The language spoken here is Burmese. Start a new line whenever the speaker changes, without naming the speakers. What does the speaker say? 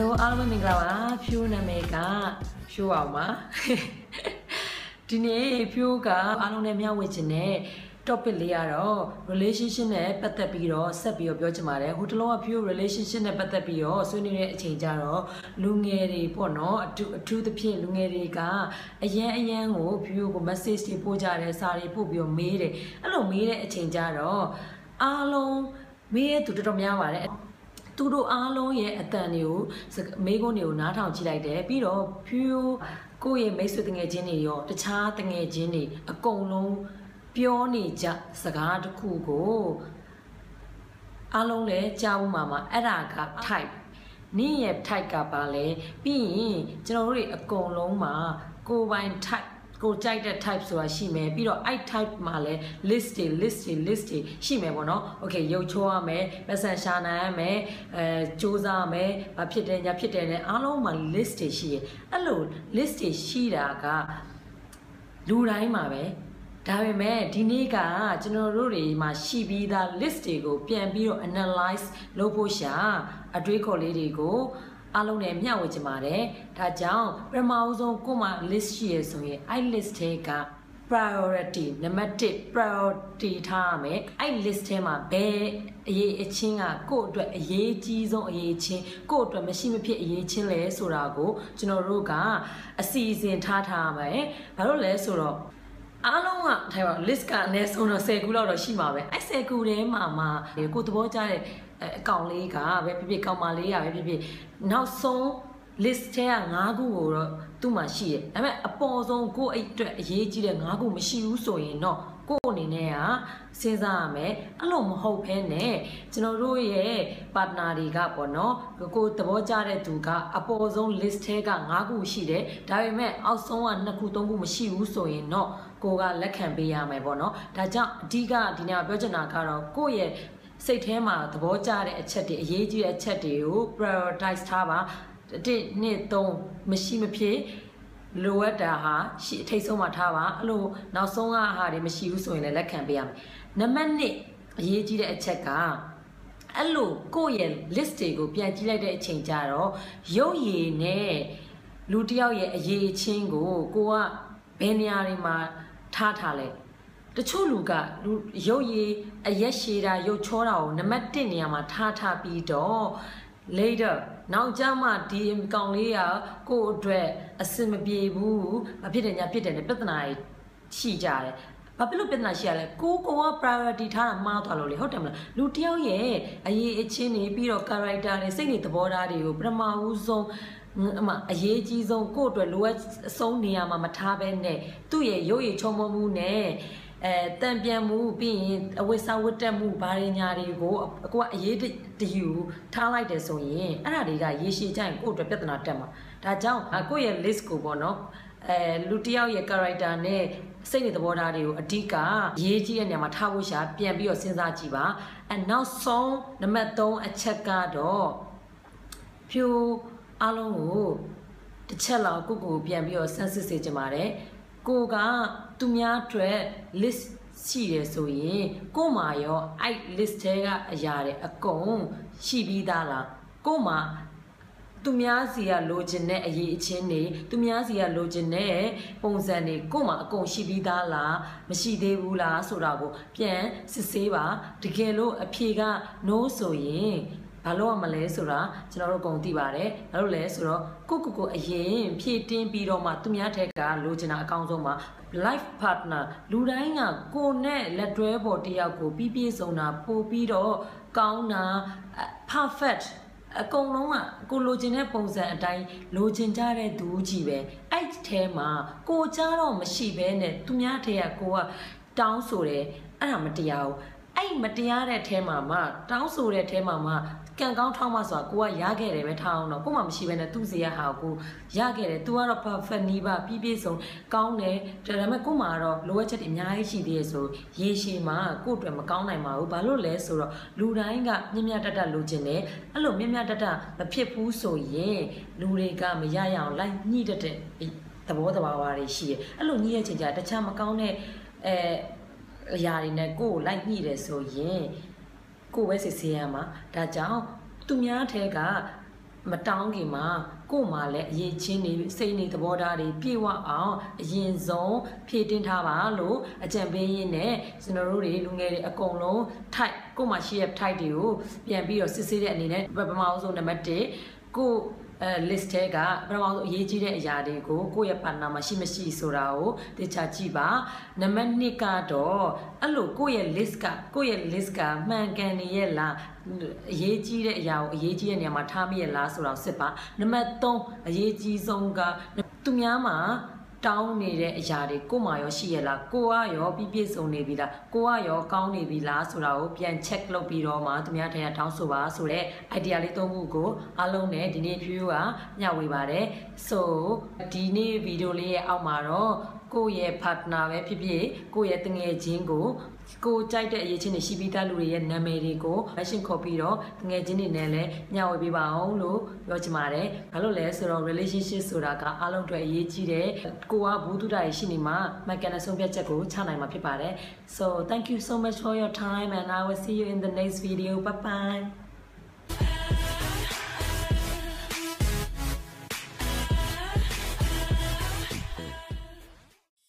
တို့အားလုံးမင်္ဂလာပါဖြိုးနာမည်ကဖြိုးအောင်ပါဒီနေ့ဖြိုးကအားလုံးနဲ့မျှဝေချင်တဲ့ topic လေးကတော့ relationship နဲ့ပတ်သက်ပြီးတော့ဆက်ပြီးတော့ပြောချင်ပါတယ်ဟိုတလုံးက pure relationship နဲ့ပတ်သက်ပြီးတော့ဆွေးနွေးတဲ့အချိန်ကြတော့လူငယ်တွေပေါ့နော်အထူးအထူးသဖြင့်လူငယ်တွေကအရန်အရန်ကို pure ကို message တွေပို့ကြတယ်စာတွေပို့ပြီးတော့မေးတယ်အဲ့လိုမေးတဲ့အချိန်ကြတော့အားလုံးမေးရသူတော်တော်များပါတယ် သူတို့အားလုံးရဲ့အတန်တွေကိုမေးခွန်းတွေကိုနားထောင်ကြည့်လိုက်တယ်ပြီးတော့ pure ကိုယ့်ရဲ့မိတ်ဆွေတငယ်ချင်းတွေရောတခြားတငယ်ချင်းတွေအကုန်လုံးပြောနေကြစကားတစ်ခုကိုအားလုံးလည်းကြားဦးမှာမှာအဲ့ဒါက type နင့်ရဲ့ type ကပါလဲပြီးရင်ကျွန်တော်တို့တွေအကုန်လုံးမှာကိုယ်ပိုင် type ကိုကြိုက်တဲ့ type ဆိုတာရှိမယ်ပြီးတော့အဲ့ type မှာလည်း list တွေ list တွေ list တွေရှိမယ်ပေါ့နော် okay ရုပ်ချိုးရမယ်ပတ်စံရှာနိုင်ရမယ်အဲစူးစမ်းရမယ်ဘာဖြစ်တယ်ညာဖြစ်တယ်နဲ့အားလုံးမှာ list တွေရှိရအဲ့လို list တွေရှိတာကလူတိုင်းမှာပဲဒါပေမဲ့ဒီနေ့ကကျွန်တော်တို့တွေမှာရှိပြီးသား list တွေကိုပြန်ပြီးတော့ analyze လုပ်ဖို့ရှာအတွေးခေါ်လေးတွေကို အားလုံးနဲ့မျှဝေချင်ပါတယ်။ဒါကြောင့်ပထမအဆုံးကိုမှ list ရှိရဆိုရင်အဲ့ list ထဲက priority နံပါတ်1 priority ထားရမယ်အဲ့ list ထဲမှာဘယ်အရေးအချင်းကကိုယ့်အတွက်အရေးကြီးဆုံးအရေးချင်းကိုယ့်အတွက်မရှိမဖြစ်အရေးချင်းလဲဆိုတာကိုကျွန်တော်တို့ကအစီအစဉ်ထားထားရမယ်ဘာလို့လဲဆိုတော့အားလုံးကထိုင်ပါ list ကအနည်းဆုံးတော့10ခုလောက်တော့ရှိမှာပဲအဲ့10ခုထဲမှာမှကိုသဘောကျတဲ့ အကောင်လေးကပဲဖြစ်ဖြစ်ကောင်မလေးကပဲဖြစ်ဖြစ်နောက်ဆုံး list ထဲက9ခုကိုတော့သူ့မှာရှိတယ်ဒါပေမဲ့အပေါ်ဆုံးကိုယ့်အိတ်အတွက်အရေးကြီးတဲ့9ခုမရှိဘူးဆိုရင်တော့ကိုယ့်အနေနဲ့ကစဉ်းစားရမယ်အဲ့လိုမဟုတ်ဘဲနဲ့ကျွန်တော်တို့ရဲ့ partner တွေကပေါ့နော်ကိုသဘောကျတဲ့သူကအပေါ်ဆုံး list ထဲက9ခုရှိတယ်ဒါပေမဲ့အောက်ဆုံးက2ခု3ခုမရှိဘူးဆိုရင်တော့ကိုကလက်ခံပေးရမယ်ပေါ့နော်ဒါကြောင့်အဓိကဒီနေ့ပြောချင်တာကတော့ကိုယ့်ရဲ့ စိတ်ထဲမှာသဘောကျတဲ့အချက်တွေအရေးကြီးတဲ့အချက်တွေကို prioritize ထားပါတစ်နှစ်သုံးမရှိမဖြစ်လိုအပ်တာဟာရှိအထိတ်ဆုံးမှာထားပါအဲ့လိုနောက်ဆုံးကဟာတွေမရှိဘူးဆိုရင်လည်းလက်ခံပေးရမယ်နံပါတ်1အရေးကြီးတဲ့အချက်ကအဲ့လိုကိုယ့်ရဲ့ list တွေကိုပြန်ကြည့်လိုက်တဲ့အချိန်ကျတော့ရုပ်ရည်နဲ့လူတယောက်ရဲ့အရေးချင်းကိုကိုကဘယ်နေရာတွေမှာထားထားလဲ တချို့လူကလူရုပ်ရည်အရက်ရှည်တာရုပ်ချောတာကိုနံပါတ်1နေရာမှာထားထားပြီးတော့ later နောက်ကြမှာဒီကောင်လေးကကို့အတွက်အဆင်မပြေဘူးမဖြစ်တယ်ညာဖြစ်တယ်နဲ့ပြဿနာရှိကြတယ်ဘာဖြစ်လို့ပြဿနာရှိရလဲကိုကောက priority ထားတာမှားသွားလို့လေဟုတ်တယ်မလားလူတယောက်ရဲ့အရေးအချင်းနေပြီးတော့ character တွေစိတ်နေသဘောထားတွေကိုပထမဦးဆုံးအမအရေးကြီးဆုံးကိုယ့်အတွက်လိုအပ်အဆုံးနေရာမှာမထားဘဲနဲ့သူ့ရဲ့ရုပ်ရည်ချုံမမှုနဲ့ အဲတံပြန်မှုပြီးရင်အဝိစာဝတ်တက်မှုဘာတွေညာတွေကိုအကိုကအရေးတယူထားလိုက်တယ်ဆိုရင်အဲ့ဒါတွေကရေရှည်ကြရင်ကိုယ့်အတွက်ပြဿနာတက်မှာဒါကြောင့်ကိုယ့်ရဲ့ list ကိုပေါ့နော်အဲလူတယောက်ရဲ့ character နဲ့စိတ်နေသဘောထားတွေကိုအဓိကရေးကြီးတဲ့နေရာမှာထားဖို့ရှာပြန်ပြီးတော့စဉ်းစားကြည့်ပါအဲနောက်ဆုံးနံပါတ်3အချက်ကတော့ဖြူအားလုံးကိုတစ်ချက်လောက်ကိုကိုပြန်ပြီးတော့ဆန်းစစ်စေချင်ပါတယ် ကိုကသူများအတွက် list ရှိတယ်ဆိုရင်ကို့မှာရောအဲ့ list ထဲကအရာတွေအကုန်ရှိပြီးသားလားကို့မှာသူများစီကလိုချင်တဲ့အရေးအချင်းတွေသူများစီကလိုချင်တဲ့ပုံစံတွေကို့မှာအကုန်ရှိပြီးသားလားမရှိသေးဘူးလားဆိုတာကို ပြန်စစ်ဆေးပါတကယ်လို့အဖြေက no ဆိုရင် ဘာလို့ရမလဲဆိုတာကျွန်တော်တို့ကုန်သိပါတယ်ဘာလို့လဲဆိုတော့ကိုကိုကိုအရင်ဖြည့်တင်းပြီးတော့မှသူများထက်ကလိုချင်တာအကောင်းဆုံးမှာ life partner လူတိုင်းကကိုနဲ့လက်တွဲပေါ်တယောက်ကိုပြီးပြည့်စုံတာပို့ပြီးတော့ကောင်းတာ perfect အကုန်လုံးကကိုလိုချင်တဲ့ပုံစံအတိုင်းလိုချင်ကြတဲ့သူကြီးပဲအဲ့ဒီထဲမှာကိုကြတော့မရှိဘဲနဲ့သူများထဲကကိုကတောင်းဆိုတယ်အဲ့ဒါမတရားဘူးအဲ့မတရားတဲ့ထဲမှာမှတောင်းဆိုတဲ့ထဲမှာမှ ကံကောင်းထောက်မှဆိုတာကိုကရခဲ့တယ်ပဲထားအောင်တော့ကိုမှမရှိဘဲနဲ့သူ့စီရဟာကိုရခဲ့တယ် तू ကတော့ perfect နီးပါပြည့်ပြည့်စုံကောင်းတယ်ဒါပေမဲ့ကိုမှတော့လိုအပ်ချက်တွေအများကြီးရှိသေးရဲ့ဆိုရေရှည်မှာကို့အတွက်မကောင်းနိုင်ပါဘူးဘာလို့လဲဆိုတော့လူတိုင်းကမြင့်မြတ်တတ်တတ်လိုချင်တယ်အဲ့လိုမြင့်မြတ်တတ်တတ်မဖြစ်ဘူးဆိုရင်လူတွေကမရရအောင်လိုက်ညှိတတ်တဲ့သဘောတဘာဝတွေရှိတယ်အဲ့လိုညှိရဲ့ချိန်ကျတခြားမကောင်းတဲ့အဲအရာတွေနဲ့ကိုယ်ကိုလိုက်ညှိတယ်ဆိုရင် ကိုပဲစစ်ဆေးရမှာဒါကြောင့်သူများထဲကမတောင်းခင်မှာကို့မှာလည်းအရေးချင်းနေစိတ်နေသဘောထားတွေပြည့်ဝအောင်အရင်ဆုံးဖြည့်တင်းထားပါလို့အကြံပေးရင်းနဲ့ကျွန်တော်တို့တွေလူငယ်တွေအကုန်လုံး type ကို့မှာရှိတဲ့ type တွေကိုပြန်ပြီးတော့စစ်ဆေးတဲ့အနေနဲ့ပထမအောင်ဆုံးနံပါတ်1ကို့ အဲ list ထဲကပထမဆုံးအရေးကြီးတဲ့အရာတွေကိုကိုယ့်ရဲ့ partner မှာရှိမရှိဆိုတာကိုတေချာကြည့်ပါနံပါတ်2ကတော့အဲ့လိုကိုယ့်ရဲ့ list ကကိုယ့်ရဲ့ list ကမှန်ကန်နေရဲ့လားအရေးကြီးတဲ့အရာကိုအရေးကြီးတဲ့နေရာမှာထားမိရဲ့လားဆိုတော့စစ်ပါနံပါတ်3အရေးကြီးဆုံးကသူများမှာ တောင်းနေတဲ့အရာတွေကိုမှရောရှိရလားကိုကရောပြည့်ပြည့်စုံနေပြီလားကိုကရောကောင်းနေပြီလားဆိုတာကိုပြန် check လုပ်ပြီးတော့မှသူများထင်ရတောင်းဆိုပါဆိုတော့ idea လေးသုံးခုကိုအားလုံးနဲ့ဒီနေ့ view ကမျှဝေပါတယ် so ဒီနေ့ဗီဒီယိုလေးရဲ့အောက်မှာတော့ကိုယ့်ရဲ့ partner ပဲဖြစ်ဖြစ်ကိုယ့်ရဲ့တငယ်ချင်းကို ကိုကြိုက်တဲ့အရေးချင်းတွေရှိပြီးသားလူတွေရဲ့နာမည်တွေကို mention ခေါ်ပြီးတော့တငယ်ချင်းတွေနဲ့လည်းညှဝေပေးပါအောင်လို့ပြောချင်ပါတယ်။ဘာလို့လဲဆိုတော့ relationship ဆိုတာကအားလုံးအတွက်အရေးကြီးတယ်။ကိုကဘူးတုဒ္ဒရရှိနေမှာမှန်ကန်တဲ့ဆုံးဖြတ်ချက်ကိုချနိုင်မှာဖြစ်ပါတယ်။ So thank you so much for your time and I will see you in the next video. Bye bye.